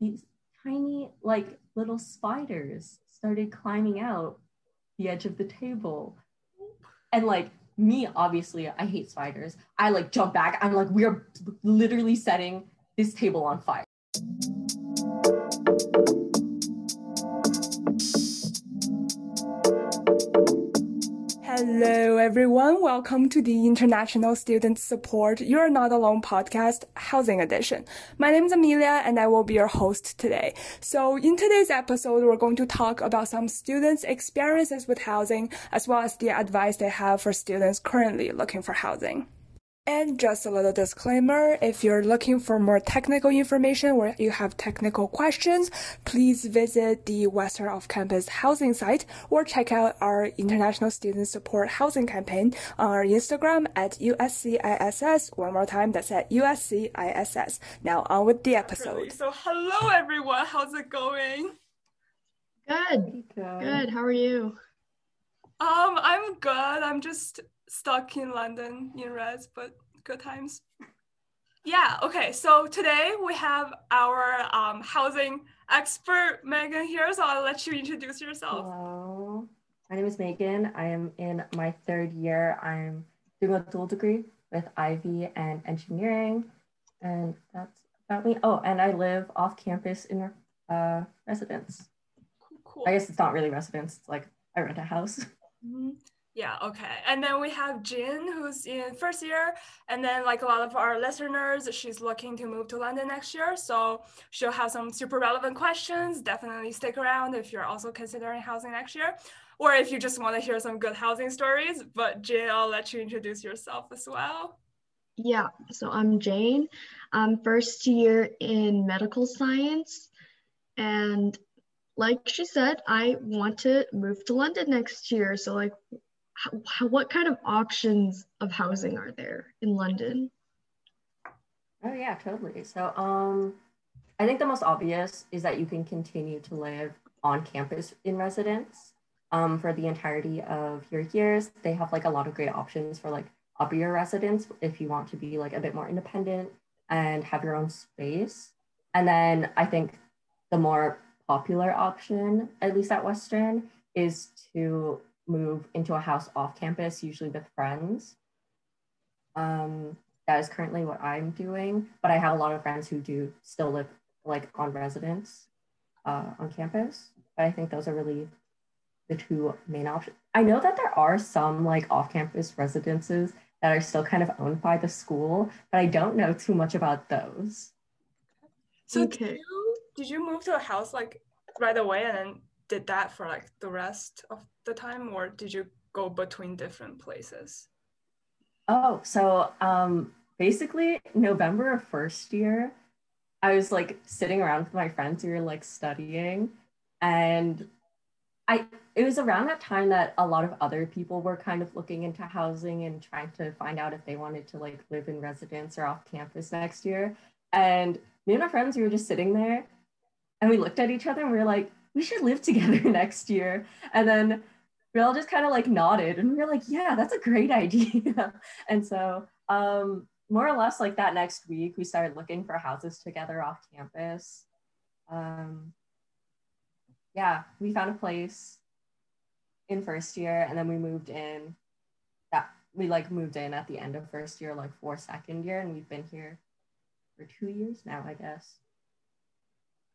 these tiny like little spiders started climbing out the edge of the table. And like me obviously i hate spiders. I like jump back. I'm like we are literally setting this table on fire Hello, everyone. Welcome to the International Student Support You're Not Alone podcast, Housing Edition. My name is Amelia and I will be your host today. So in today's episode, we're going to talk about some students' experiences with housing as well as the advice they have for students currently looking for housing. And just a little disclaimer, if you're looking for more technical information or you have technical questions, please visit the Western Off-Campus housing site or check out our International Student Support Housing Campaign on our Instagram at USCISS. One more time, that's at USCISS. Now on with the episode. So hello everyone, how's it going? Good. Good. How are you? Um, I'm good. I'm just stuck in London in res, but good times. Yeah, okay, so today we have our um, housing expert, Megan, here. So I'll let you introduce yourself. Hello, my name is Megan. I am in my third year. I'm doing a dual degree with Ivey and engineering. And that's about me. Oh, and I live off campus in uh, residence. Cool, cool. I guess it's not really residence, it's like I rent a house. Mm-hmm. Yeah, okay. And then we have Jin, who's in first year. And then, like a lot of our listeners, she's looking to move to London next year. So she'll have some super relevant questions. Definitely stick around if you're also considering housing next year, or if you just want to hear some good housing stories. But Jin, I'll let you introduce yourself as well. Yeah, so I'm Jane. I'm first year in medical science. And like she said, I want to move to London next year. So, like, how, what kind of options of housing are there in London? Oh yeah, totally. So um, I think the most obvious is that you can continue to live on campus in residence um, for the entirety of your years. They have like a lot of great options for like up your residence if you want to be like a bit more independent and have your own space. And then I think the more popular option, at least at Western, is to move into a house off campus, usually with friends. Um, that is currently what I'm doing, but I have a lot of friends who do still live like on residence uh, on campus. But I think those are really the two main options. I know that there are some like off-campus residences that are still kind of owned by the school, but I don't know too much about those. So okay. did you did you move to a house like right away and then did that for like the rest of the time or did you go between different places? Oh, so um, basically November of first year, I was like sitting around with my friends who were like studying and I it was around that time that a lot of other people were kind of looking into housing and trying to find out if they wanted to like live in residence or off campus next year. And me and my friends, we were just sitting there and we looked at each other and we were like, we should live together next year. And then we all just kind of like nodded and we were like, yeah, that's a great idea. and so um, more or less like that next week, we started looking for houses together off campus. Um, yeah, we found a place in first year and then we moved in that we like moved in at the end of first year, like for second year, and we've been here for two years now, I guess.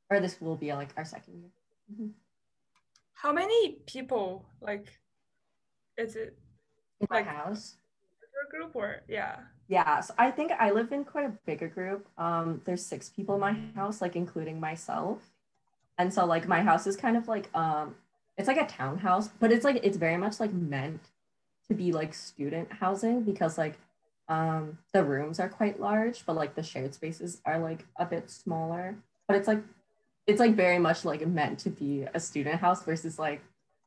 Or this will be like our second year. Mm-hmm. How many people like is it in like, my house? Your group or yeah. Yeah, so I think I live in quite a bigger group. Um, there's six people in my house, like including myself. And so like my house is kind of like um it's like a townhouse, but it's like it's very much like meant to be like student housing because like um the rooms are quite large, but like the shared spaces are like a bit smaller. But it's like it's like very much like meant to be a student house versus like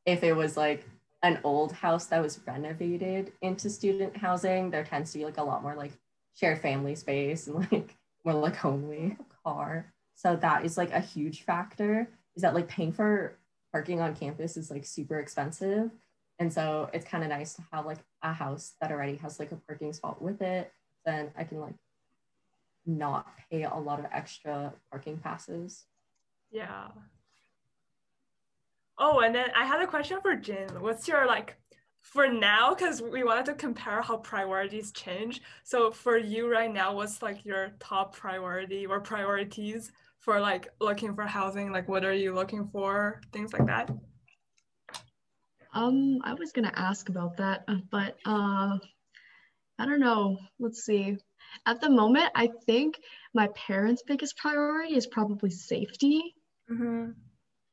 if it was like an old house that was renovated into student housing, there tends to be like a lot more like shared family space and like more like homely car. So that is like a huge factor is that like paying for parking on campus is like super expensive. And so it's kind of nice to have like a house that already has like a parking spot with it. Then I can like not pay a lot of extra parking passes. Yeah. Oh, and then I had a question for Jin. What's your like for now? Because we wanted to compare how priorities change. So for you right now, what's like your top priority or priorities for like looking for housing? Like what are you looking for? Things like that. Um, I was gonna ask about that, uh, but uh, I don't know. Let's see. At the moment, I think my parents' biggest priority is probably safety. Mm-hmm.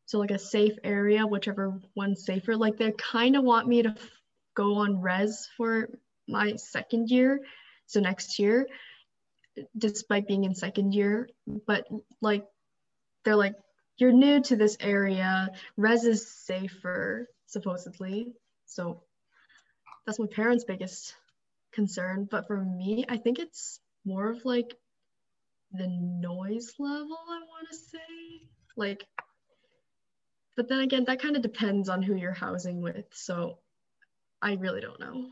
So like a safe area, whichever one's safer. Like they kind of want me to f- go on res for my second year, so next year, despite being in second year. But like they're like, you're new to this area. Res is safer, supposedly. So that's my parents' biggest concern. But for me, I think it's more of like the noise level, I want to say. Like, but then again, that kind of depends on who you're housing with. So I really don't know.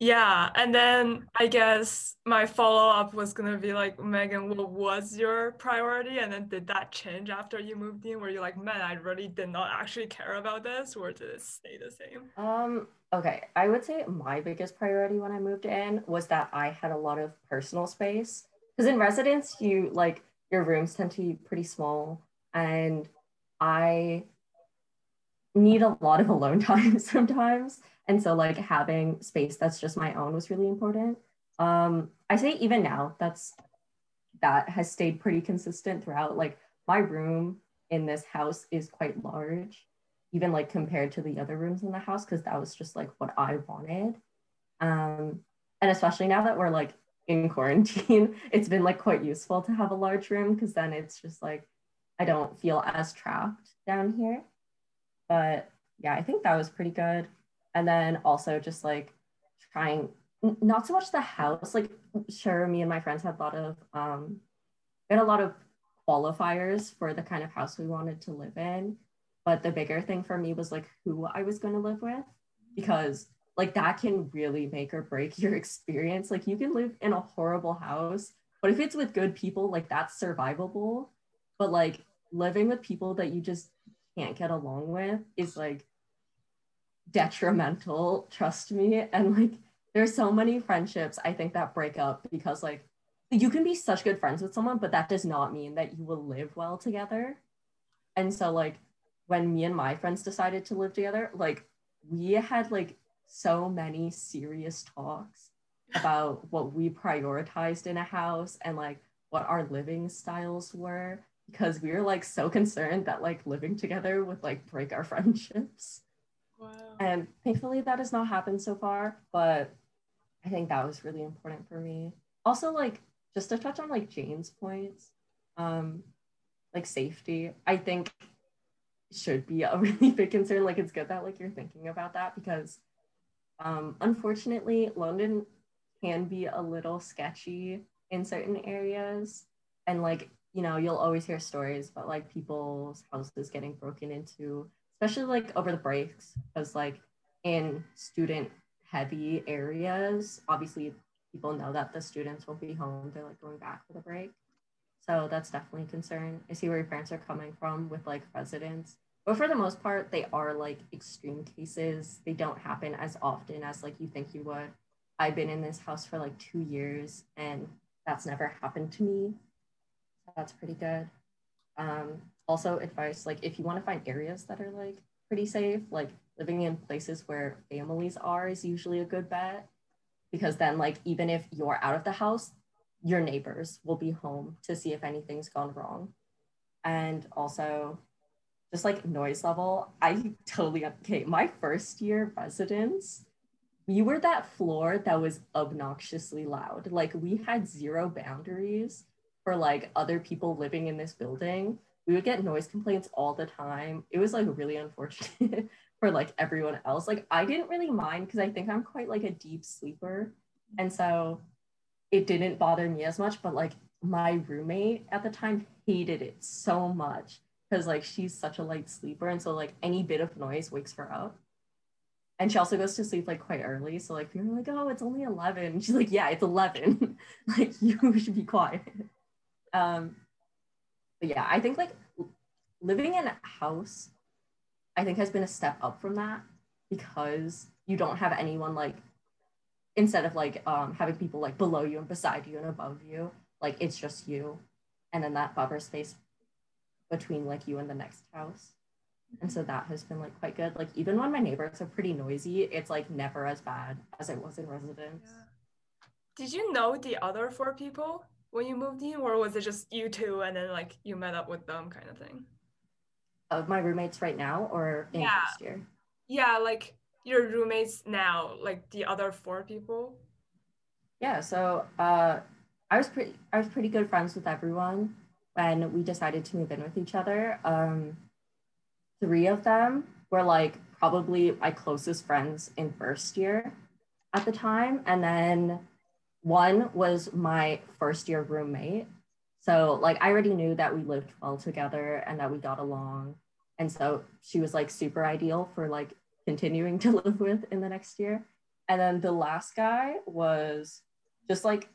Yeah, and then I guess my follow up was gonna be like, Megan, what was your priority? And then did that change after you moved in? Were you like, man, I really did not actually care about this, or did it stay the same? Um, okay, I would say my biggest priority when I moved in was that I had a lot of personal space. Because in residence, you like your rooms tend to be pretty small, and I need a lot of alone time sometimes. And so like having space that's just my own was really important. Um, I say even now that's that has stayed pretty consistent throughout. Like my room in this house is quite large, even like compared to the other rooms in the house, because that was just like what I wanted. Um, and especially now that we're like in quarantine, it's been like quite useful to have a large room because then it's just like I don't feel as trapped down here. But yeah, I think that was pretty good. And then also just like trying not so much the house, like sure, me and my friends had a lot of um we had a lot of qualifiers for the kind of house we wanted to live in. But the bigger thing for me was like who I was going to live with because like that can really make or break your experience. Like you can live in a horrible house, but if it's with good people, like that's survivable. But like living with people that you just can't get along with is like detrimental, trust me. And like there's so many friendships I think that break up because like you can be such good friends with someone, but that does not mean that you will live well together. And so like when me and my friends decided to live together, like we had like so many serious talks about what we prioritized in a house and like what our living styles were because we were like so concerned that like living together would like break our friendships. Wow. And thankfully that has not happened so far, but I think that was really important for me. Also like just to touch on like Jane's points, um like safety, I think should be a really big concern. Like it's good that like you're thinking about that because um unfortunately London can be a little sketchy in certain areas and like you know, you'll always hear stories about like people's houses getting broken into, especially like over the breaks, because like in student heavy areas, obviously people know that the students will be home. They're like going back for the break. So that's definitely a concern. I see where your parents are coming from with like residents. But for the most part, they are like extreme cases. They don't happen as often as like you think you would. I've been in this house for like two years and that's never happened to me that's pretty good. Um, also advice, like if you want to find areas that are like pretty safe, like living in places where families are is usually a good bet because then like even if you're out of the house, your neighbors will be home to see if anything's gone wrong. And also just like noise level, I totally okay. My first year residence, we were that floor that was obnoxiously loud. Like we had zero boundaries for like other people living in this building. We would get noise complaints all the time. It was like really unfortunate for like everyone else. Like I didn't really mind because I think I'm quite like a deep sleeper. And so it didn't bother me as much, but like my roommate at the time hated it so much because like she's such a light sleeper and so like any bit of noise wakes her up. And she also goes to sleep like quite early so like people are like oh it's only 11 she's like yeah it's 11 like you should be quiet. Um, but yeah, I think like living in a house, I think has been a step up from that because you don't have anyone like instead of like um having people like below you and beside you and above you, like it's just you, and then that buffer space between like you and the next house. And so that has been like quite good. Like even when my neighbors are pretty noisy, it's like never as bad as it was in residence. Yeah. Did you know the other four people when you moved in, or was it just you two and then like you met up with them kind of thing? Of my roommates right now or in yeah. first year? Yeah, like your roommates now, like the other four people. Yeah, so uh I was pretty I was pretty good friends with everyone when we decided to move in with each other. Um three of them were like probably my closest friends in first year at the time. And then one was my first year roommate. So like I already knew that we lived well together and that we got along. And so she was like super ideal for like continuing to live with in the next year. And then the last guy was just like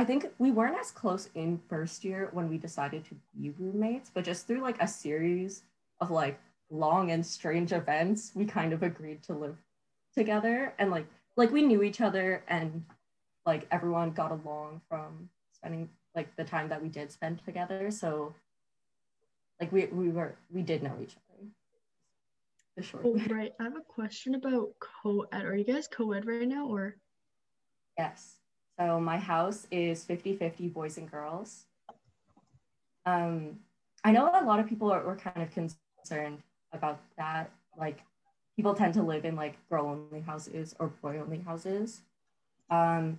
I think we weren't as close in first year when we decided to be roommates, but just through like a series of like long and strange events, we kind of agreed to live together and like like we knew each other and like everyone got along from spending like the time that we did spend together. So like we we were we did know each other. The short oh, right. I have a question about co-ed. Are you guys co-ed right now or? Yes. So my house is 50-50 boys and girls. Um, I know a lot of people are, were kind of concerned about that. Like people tend to live in like girl only houses or boy only houses. Um,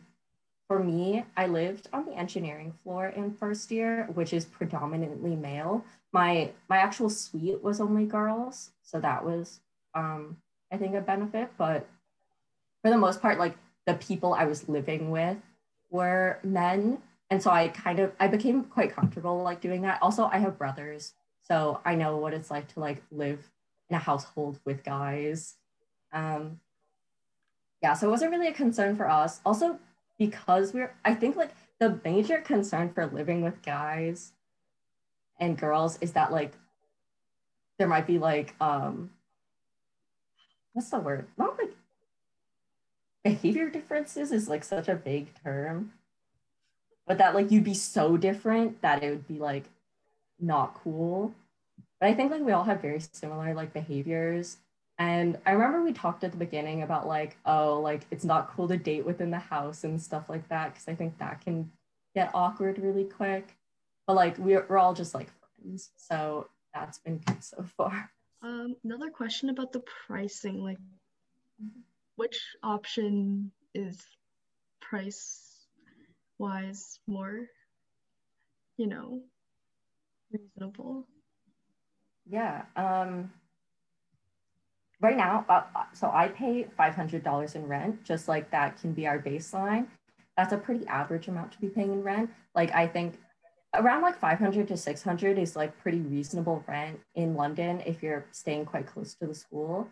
for me, I lived on the engineering floor in first year, which is predominantly male. My my actual suite was only girls, so that was um, I think a benefit. But for the most part, like the people I was living with were men. And so i kind of i became quite comfortable like doing that. Also i have brothers so i know what it's like to like live in a household with guys. Um yeah so it wasn't really a concern for us. Also because we're i think like the major concern for living with guys and girls is that like there might be like um what's the word? Not like behavior differences is like such a big term but that like you'd be so different that it would be like not cool. But i think like we all have very similar like behaviors. And i remember we talked at the beginning about like oh like it's not cool to date within the house and stuff like that because i think that can get awkward really quick. But like we're, we're all just like friends so that's been good so far. Um another question about the pricing like which option is price wise more, you know, reasonable? Yeah. Um, right now, uh, uh so I pay $500 in rent, just like that can be our baseline. That's a pretty average amount to be paying in rent. Like, I think around like 500 to 600 is like pretty reasonable rent in London if you're staying quite close to the school.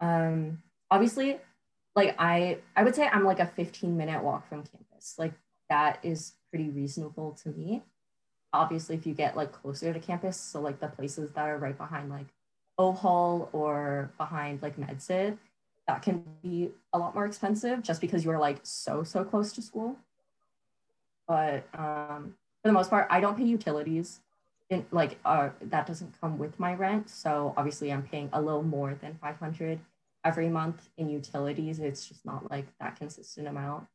Um, obviously, like I I would say I'm like a 15 minute walk from campus. Like that is pretty reasonable to me. Obviously, if you get like closer to campus, so like the places that are right behind like O Hall or behind like MedSyd, that can be a lot more expensive just because you're like so so close to school. But um, for the most part, I don't pay utilities. In, like uh, that doesn't come with my rent, so obviously I'm paying a little more than 500 every month in utilities. It's just not like that consistent amount.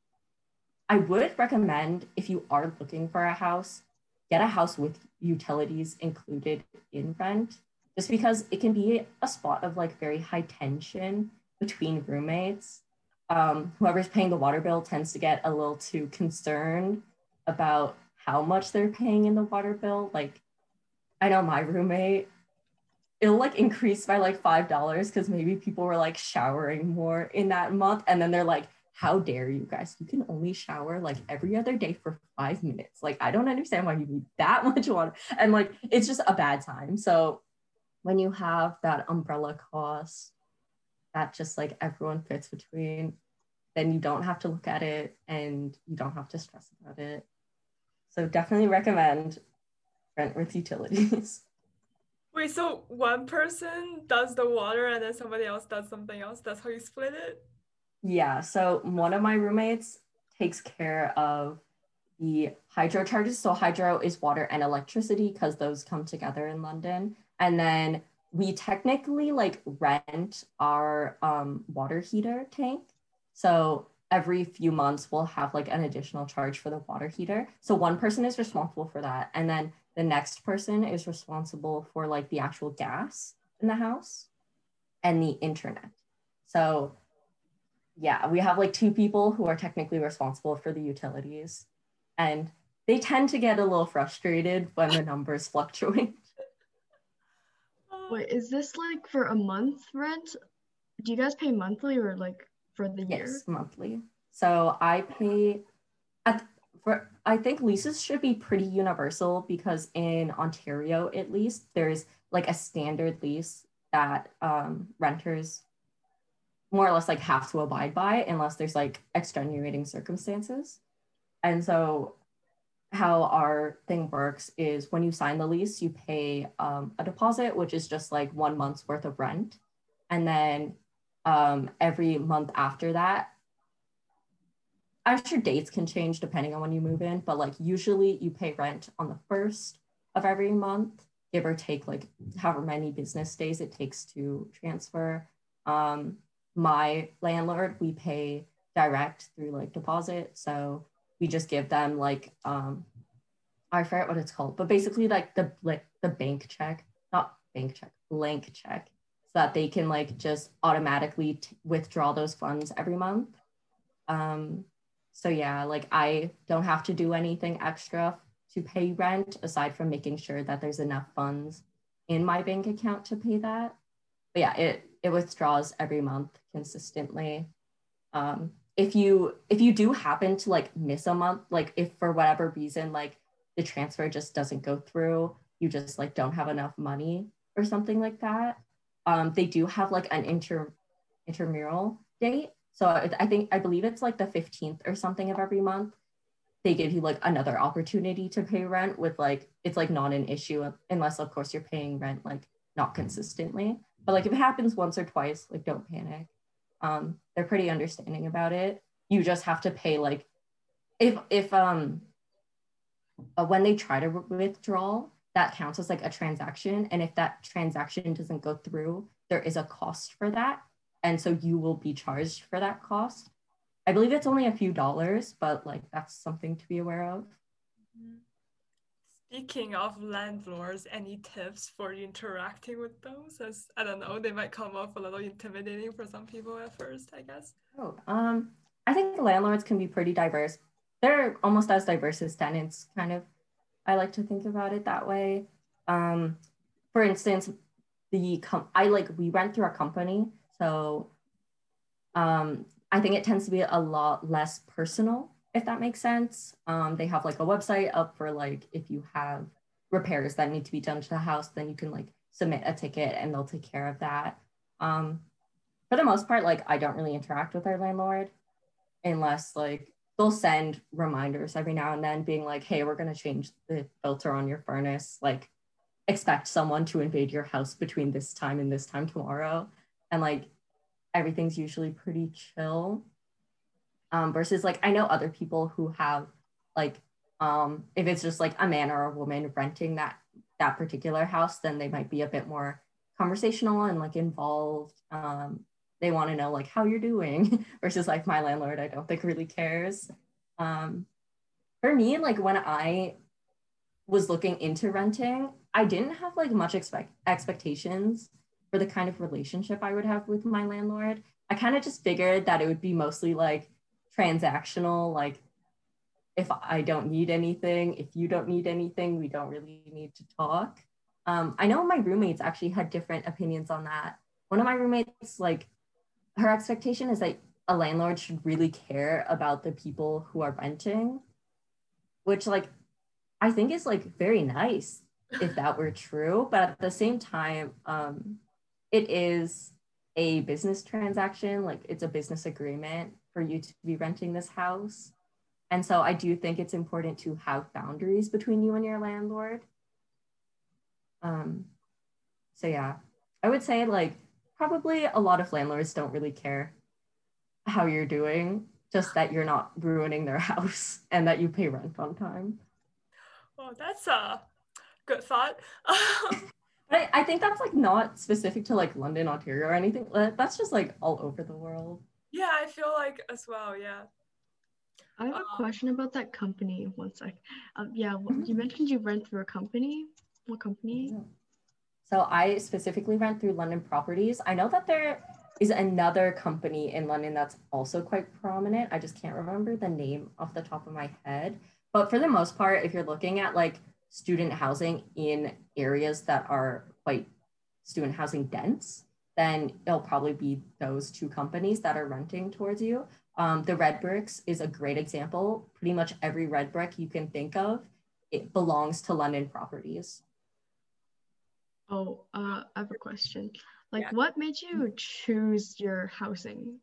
I would recommend if you are looking for a house, get a house with utilities included in rent, just because it can be a spot of like very high tension between roommates. Um, whoever's paying the water bill tends to get a little too concerned about how much they're paying in the water bill. Like, I know my roommate it'll like increase by like five dollars because maybe people were like showering more in that month and then they're like how dare you guys? You can only shower like every other day for five minutes. Like i don't understand why you need that much water. And like it's just a bad time. So when you have that umbrella cost that just like everyone fits between then you don't have to look at it and you don't have to stress about it. So definitely recommend rent with utilities. Wait, so one person does the water and then somebody else does something else? That's how you split it? Yeah. So one of my roommates takes care of the hydro charges. So hydro is water and electricity because those come together in London. And then we technically like rent our um, water heater tank. So every few months we'll have like an additional charge for the water heater. So one person is responsible for that. And then the next person is responsible for like the actual gas in the house and the internet. So yeah, we have like two people who are technically responsible for the utilities. And they tend to get a little frustrated when the numbers fluctuate. Wait, is this like for a month rent? Do you guys pay monthly or like for the year? Yes, monthly. So I pay at for I think leases should be pretty universal because in Ontario at least there's like a standard lease that um, renters more or less like have to abide by unless there's like extenuating circumstances. And so how our thing works is when you sign the lease, you pay um, a deposit, which is just like one month's worth of rent. And then um, every month after that, I'm sure dates can change depending on when you move in, but like usually you pay rent on the first of every month, give or take like however many business days it takes to transfer. Um, my landlord, we pay direct through like deposit. So we just give them like um I forget what it's called, but basically like the like the bank check, not bank check, blank check, so that they can like just automatically t- withdraw those funds every month. Um, so yeah, like I don't have to do anything extra to pay rent aside from making sure that there's enough funds in my bank account to pay that. But yeah, it it withdraws every month consistently. Um, if you if you do happen to like miss a month like if for whatever reason like the transfer just doesn't go through you just like don't have enough money or something like that um they do have like an inter intramural date so i think i believe it's like the 15th or something of every month they give you like another opportunity to pay rent with like it's like not an issue unless of course you're paying rent like not consistently. But like if it happens once or twice like don't panic. Um, they're pretty understanding about it. You just have to pay like if if um uh, when they try to withdraw, that counts as like a transaction, and if that transaction doesn't go through, there is a cost for that, and so you will be charged for that cost. I believe it's only a few dollars, but like that's something to be aware of. Mm-hmm. Speaking of landlords, any tips for interacting with those? As I don't know, they might come off a little intimidating for some people at first, I guess. Oh, um, I think landlords can be pretty diverse. They're almost as diverse as tenants, kind of. I like to think about it that way. Um, for instance, the com- I like we rent through a company, so um, I think it tends to be a lot less personal if that makes sense. Um, they have like a website up for like if you have repairs that need to be done to the house, then you can like submit a ticket and they'll take care of that. Um, for the most part, like I don't really interact with our landlord unless like they'll send reminders every now and then being like, hey, we're gonna change the filter on your furnace. Like expect someone to invade your house between this time and this time tomorrow. And like everything's usually pretty chill um, versus like I know other people who have like um, if it's just like a man or a woman renting that that particular house, then they might be a bit more conversational and like involved. Um, they want to know like how you're doing versus like my landlord, I don't think really cares. Um, for me, like when I was looking into renting, I didn't have like much expect expectations for the kind of relationship I would have with my landlord. I kind of just figured that it would be mostly like transactional like if i don't need anything if you don't need anything we don't really need to talk um, i know my roommates actually had different opinions on that one of my roommates like her expectation is that a landlord should really care about the people who are renting which like i think is like very nice if that were true but at the same time um, it is a business transaction like it's a business agreement for you to be renting this house. And so I do think it's important to have boundaries between you and your landlord. Um, so yeah, I would say like probably a lot of landlords don't really care how you're doing, just that you're not ruining their house and that you pay rent on time. Well, that's a good thought. but I, I think that's like not specific to like London, Ontario or anything. That's just like all over the world. Yeah, I feel like as well. Yeah. I have a um, question about that company. One sec. Um, yeah, mm-hmm. you mentioned you rent through a company. What company? So I specifically rent through London Properties. I know that there is another company in London that's also quite prominent. I just can't remember the name off the top of my head. But for the most part, if you're looking at like student housing in areas that are quite student housing dense, then it'll probably be those two companies that are renting towards you. Um, the red bricks is a great example. Pretty much every red brick you can think of, it belongs to London properties. Oh, uh, I have a question. Like, yeah. what made you choose your housing?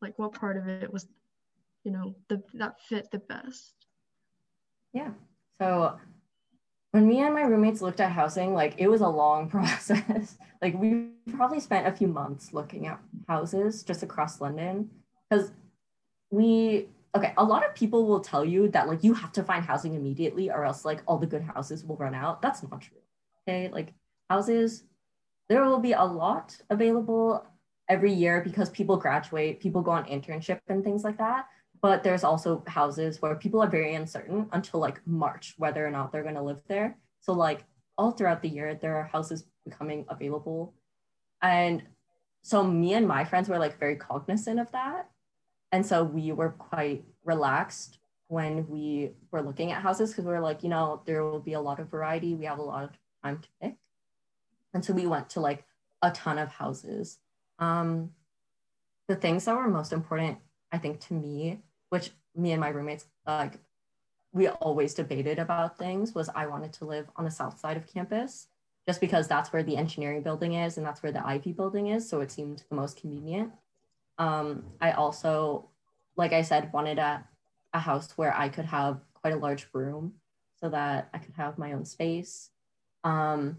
Like, what part of it was, you know, the that fit the best? Yeah. So when me and my roommates looked at housing, like it was a long process. like we probably spent a few months looking at houses just across London because we okay, a lot of people will tell you that like you have to find housing immediately or else like all the good houses will run out. That's not true. Okay, like houses, there will be a lot available every year because people graduate, people go on internship and things like that. But there's also houses where people are very uncertain until like March whether or not they're going to live there. So like all throughout the year, there are houses becoming available. And so me and my friends were like very cognizant of that. And so we were quite relaxed when we were looking at houses because we were like, you know, there will be a lot of variety. We have a lot of time to pick. And so we went to like a ton of houses. Um, the things that were most important, I think, to me, which me and my roommates like, we always debated about things, was I wanted to live on the south side of campus, just because that's where the engineering building is and that's where the Ivey building is. So it seemed the most convenient. Um, I also, like I said, wanted a, a house where I could have quite a large room so that I could have my own space. Um,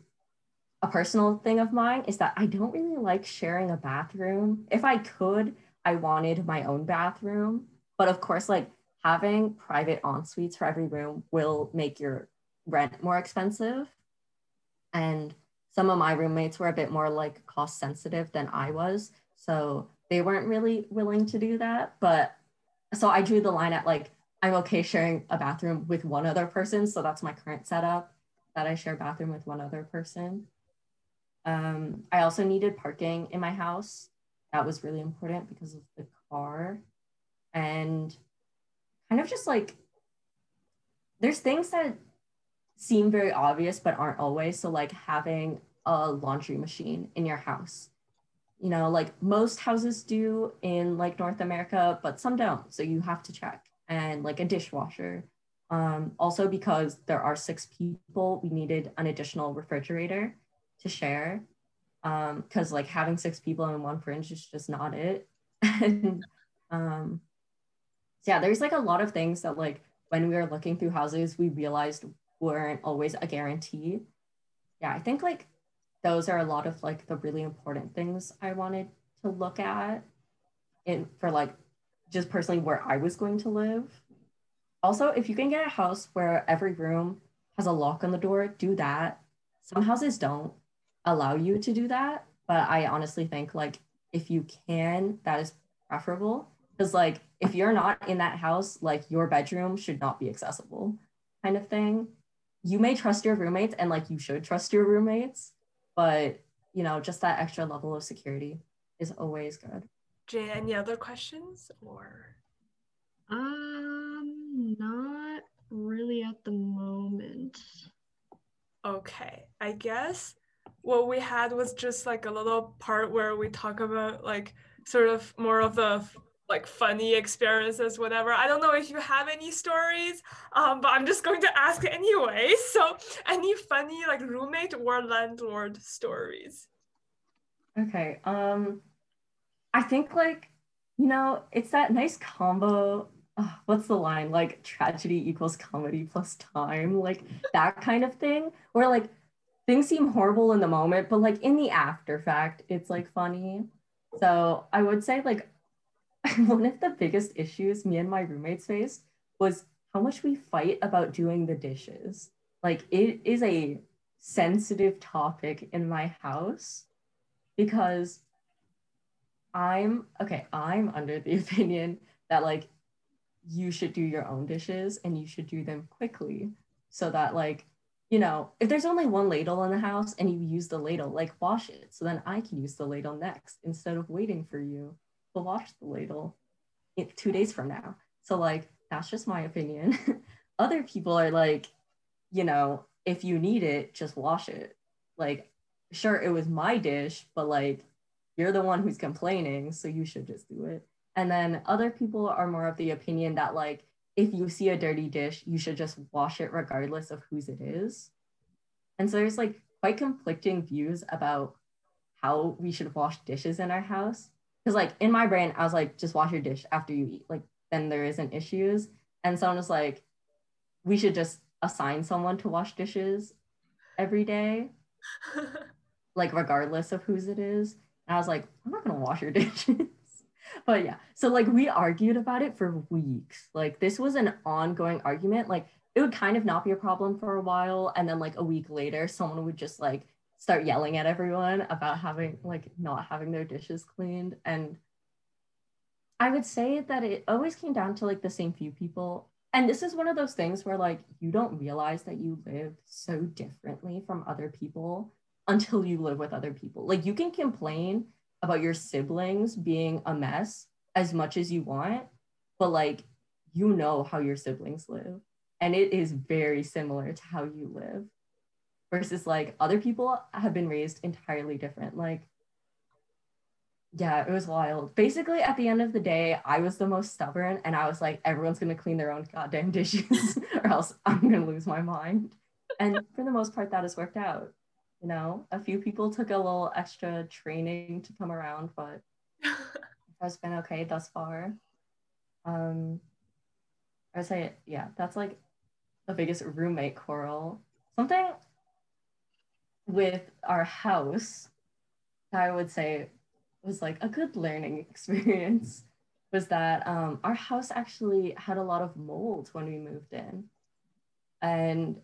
a personal thing of mine is that I don't really like sharing a bathroom. If I could, I wanted my own bathroom. But of course, like having private en suites for every room will make your rent more expensive. And some of my roommates were a bit more like cost sensitive than I was. So they weren't really willing to do that. But so I drew the line at like, I'm okay sharing a bathroom with one other person. So that's my current setup that I share bathroom with one other person. Um, I also needed parking in my house. That was really important because of the car. And kind of just like, there's things that seem very obvious but aren't always. So, like having a laundry machine in your house. You know, like most houses do in like North America, but some don't. So you have to check. And like a dishwasher. Um, also, because there are six people, we needed an additional refrigerator to share because um, like having six people in one fridge is just not it and um, yeah there's like a lot of things that like when we were looking through houses we realized weren't always a guarantee yeah i think like those are a lot of like the really important things i wanted to look at in for like just personally where i was going to live also if you can get a house where every room has a lock on the door do that some houses don't allow you to do that. But I honestly think like if you can, that is preferable. Because like if you're not in that house, like your bedroom should not be accessible, kind of thing. You may trust your roommates and like you should trust your roommates, but you know, just that extra level of security is always good. Jane, any other questions or? Um, not really at the moment. Okay, I guess what we had was just like a little part where we talk about like sort of more of the like funny experiences whatever. I don't know if you have any stories um, but i'm just going to ask anyway. So any funny like roommate or landlord stories? Okay um i think like you know it's that nice combo oh, what's the line? Like tragedy equals comedy plus time like that kind of thing where like things seem horrible in the moment, but like in the after fact, it's like funny. So I would say like one of the biggest issues me and my roommates faced was how much we fight about doing the dishes. Like it is a sensitive topic in my house because I'm okay, I'm under the opinion that like you should do your own dishes and you should do them quickly so that like you know if there's only one ladle in the house and you use the ladle like wash it so then i can use the ladle next instead of waiting for you wash the ladle two days from now so like that's just my opinion other people are like you know if you need it just wash it like sure it was my dish but like you're the one who's complaining so you should just do it and then other people are more of the opinion that like if you see a dirty dish, you should just wash it regardless of whose it is. And so there's like quite conflicting views about how we should wash dishes in our house. Because like in my brain, I was like, just wash your dish after you eat. Like then there isn't issues. And someone was like, we should just assign someone to wash dishes every day. like regardless of whose it is. And I was like, I'm not gonna wash your dishes but yeah, so like we argued about it for weeks. Like this was an ongoing argument. Like it would kind of not be a problem for a while, and then like a week later, someone would just like start yelling at everyone about having like not having their dishes cleaned. And I would say that it always came down to like the same few people. And this is one of those things where like you don't realize that you live so differently from other people until you live with other people. Like you can complain about your siblings being a mess as much as you want, but like you know how your siblings live. And it is very similar to how you live. Versus like other people have been raised entirely different. Like, yeah, it was wild. Basically, at the end of the day, I was the most stubborn and I was like, everyone's gonna clean their own goddamn dishes or else I'm gonna lose my mind. And for the most part, that has worked out you know, a few people took a little extra training to come around, but it has been okay thus far. Um, I would say, yeah, that's like the biggest roommate quarrel. Something with our house I would say was like a good learning experience was that um, our house actually had a lot of mold when we moved in. And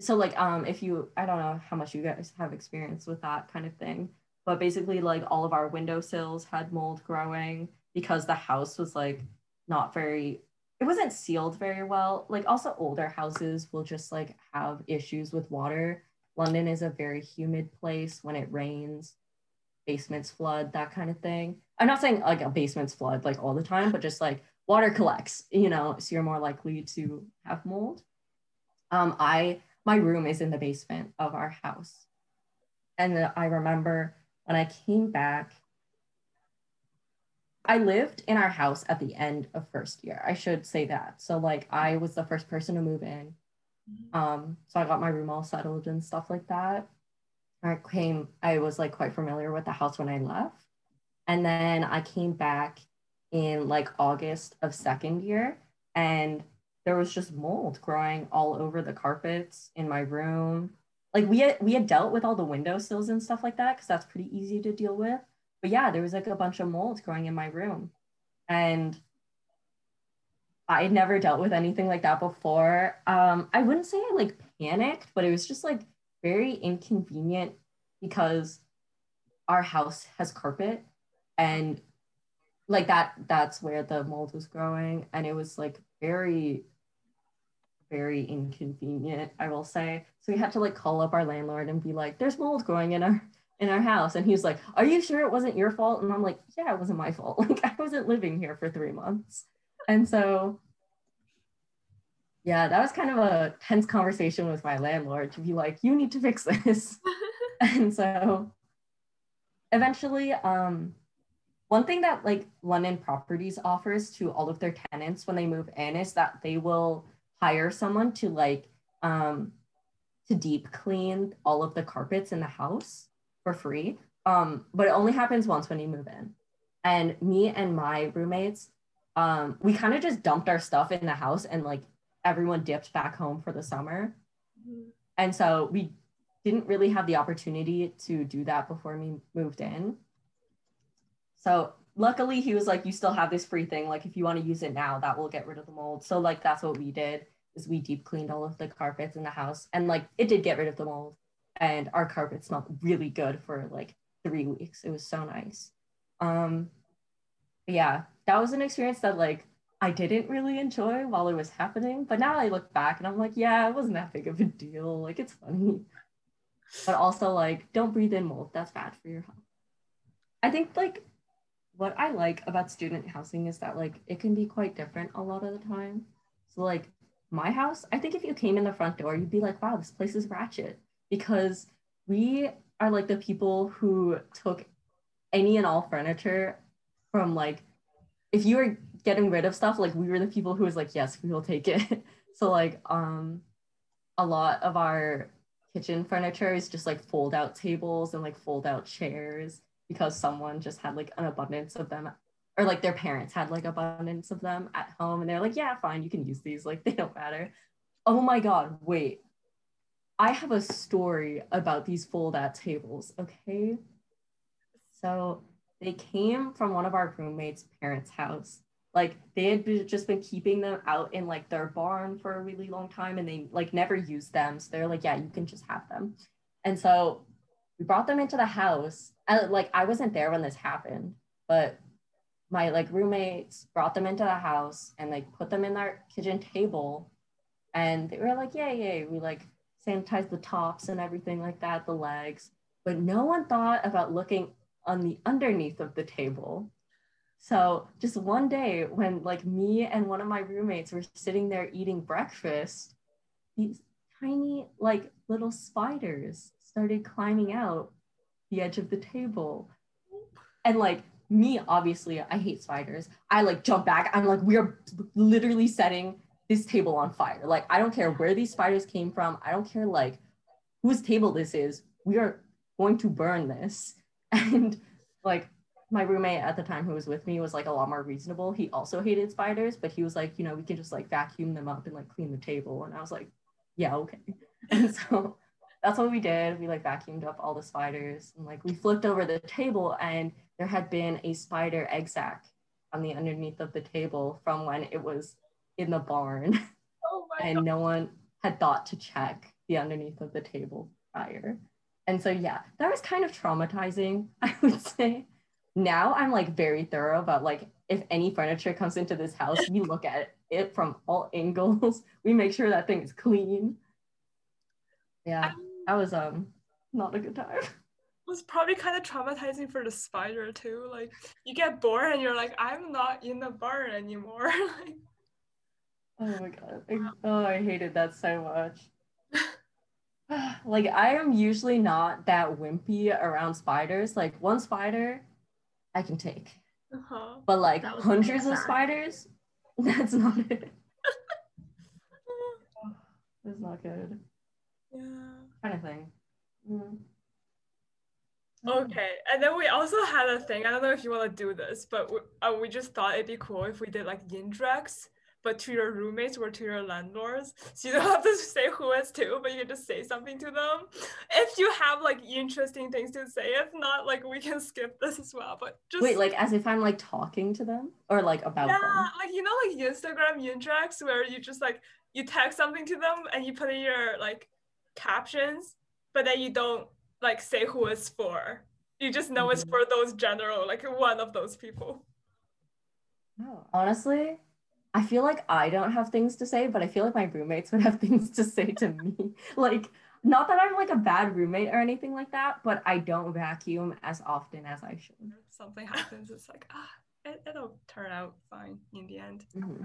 so like um if you i don't know how much you guys have experience with that kind of thing but basically like all of our windowsills had mold growing because the house was like not very it wasn't sealed very well like also older houses will just like have issues with water london is a very humid place when it rains basements flood that kind of thing i'm not saying like a basement's flood like all the time but just like water collects you know so you're more likely to have mold um i my room is in the basement of our house. And I remember when I came back, I lived in our house at the end of first year. I should say that. So like I was the first person to move in. Um, so I got my room all settled and stuff like that. I came, I was like quite familiar with the house when I left. And then I came back in like August of second year and there was just mold growing all over the carpets in my room. Like we had we had dealt with all the windowsills and stuff like that because that's pretty easy to deal with. But yeah, there was like a bunch of mold growing in my room. And I had never dealt with anything like that before. Um, I wouldn't say I like panicked, but it was just like very inconvenient because our house has carpet and like that that's where the mold was growing and it was like very very inconvenient, I will say. So we had to like call up our landlord and be like, there's mold growing in our in our house. And he was like, Are you sure it wasn't your fault? And I'm like, Yeah, it wasn't my fault. Like I wasn't living here for three months. And so yeah, that was kind of a tense conversation with my landlord to be like, you need to fix this. and so eventually, um, one thing that like London Properties offers to all of their tenants when they move in is that they will hire someone to like um to deep clean all of the carpets in the house for free. Um, but it only happens once when you move in. And me and my roommates, um, we kind of just dumped our stuff in the house and like everyone dipped back home for the summer. Mm-hmm. And so we didn't really have the opportunity to do that before we moved in. So luckily he was like, you still have this free thing. Like if you want to use it now, that will get rid of the mold. So like that's what we did is we deep cleaned all of the carpets in the house. And like it did get rid of the mold. And our carpet smelled really good for like three weeks. It was so nice. Um yeah, that was an experience that like I didn't really enjoy while it was happening. But now I look back and I'm like, yeah, it wasn't that big of a deal. Like it's funny. But also like don't breathe in mold. That's bad for your health. I think like what I like about student housing is that like it can be quite different a lot of the time. So like my house, I think if you came in the front door, you'd be like, wow, this place is ratchet because we are like the people who took any and all furniture from like if you were getting rid of stuff, like we were the people who was like, yes, we will take it. so like um a lot of our kitchen furniture is just like fold out tables and like fold out chairs because someone just had like an abundance of them or like their parents had like abundance of them at home and they're like yeah fine you can use these like they don't matter. Oh my god wait. I have a story about these fold out tables okay? So they came from one of our roommates parents house. Like they had been, just been keeping them out in like their barn for a really long time and they like never used them. So they're like yeah you can just have them. And so we brought them into the house. And like i wasn't there when this happened but my like roommates brought them into the house and like put them in our kitchen table. And they were like yay yay. We like sanitized the tops and everything like that the legs. But no one thought about looking on the underneath of the table so just one day when like me and one of my roommates were sitting there eating breakfast these tiny like little spiders started climbing out the edge of the table. And like me, obviously, I hate spiders. I like jump back. I'm like, we are literally setting this table on fire. Like, I don't care where these spiders came from. I don't care like whose table this is. We are going to burn this. And like my roommate at the time who was with me was like a lot more reasonable. He also hated spiders, but he was like, you know, we can just like vacuum them up and like clean the table. And I was like, yeah, okay. And so that's what we did. We like vacuumed up all the spiders and like we flipped over the table and there had been a spider egg sac on the underneath of the table from when it was in the barn. Oh and God. no one had thought to check the underneath of the table prior. And so yeah, that was kind of traumatizing, I would say. Now I'm like very thorough about like if any furniture comes into this house, we look at it from all angles. We make sure that thing is clean. Yeah that was um not a good time. It was probably kind of traumatizing for the spider too. Like you get bored and you're like, I'm not in the barn anymore. like, oh my god. I, oh, I hated that so much. Like I am usually not that wimpy around spiders. Like one spider, I can take. Uh-huh. But like hundreds of spiders, that's not it. that's not good. Yeah. Kind of thing. Mm. Okay, and then we also had a thing. I don't know if you want to do this, but we, uh, we just thought it'd be cool if we did like Yindrax, but to your roommates or to your landlords. So you don't have to say who it's to, but you can just say something to them. If you have like interesting things to say, if not, like we can skip this as well. But just wait, like as if I'm like talking to them or like about yeah, them. like you know, like Instagram Yindrax, where you just like you text something to them and you put in your like captions, but then you don't like say who it's for. You just know mm-hmm. it's for those general, like one of those people. No, honestly, I feel like I don't have things to say, but I feel like my roommates would have things to say to me. like, not that I'm like a bad roommate or anything like that, but I don't vacuum as often as I should. If something happens, it's like, ah, it, will turn out fine in the end. Mm-hmm.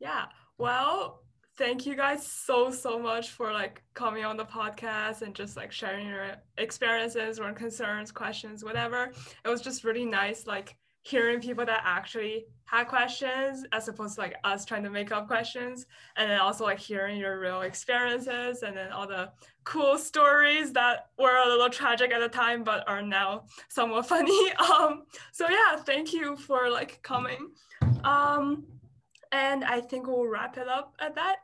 Yeah. Well, thank you guys so so much for like coming on the podcast and just like sharing your experiences or concerns questions whatever it was just really nice like hearing people that actually had questions as opposed to like us trying to make up questions and then also like hearing your real experiences and then all the cool stories that were a little tragic at the time but are now somewhat funny um so yeah thank you for like coming um and I think we'll wrap it up at that.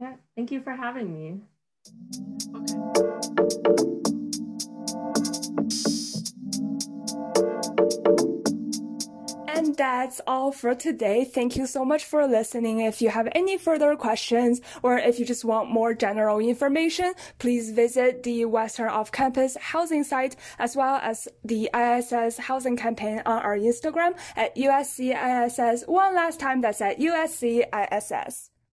Yeah, thank you for having me. And that's all for today. Thank you so much for listening. If you have any further questions or if you just want more general information, please visit the Western Off Campus housing site as well as the ISS housing campaign on our Instagram at USC ISS. One last time, that's at USC ISS.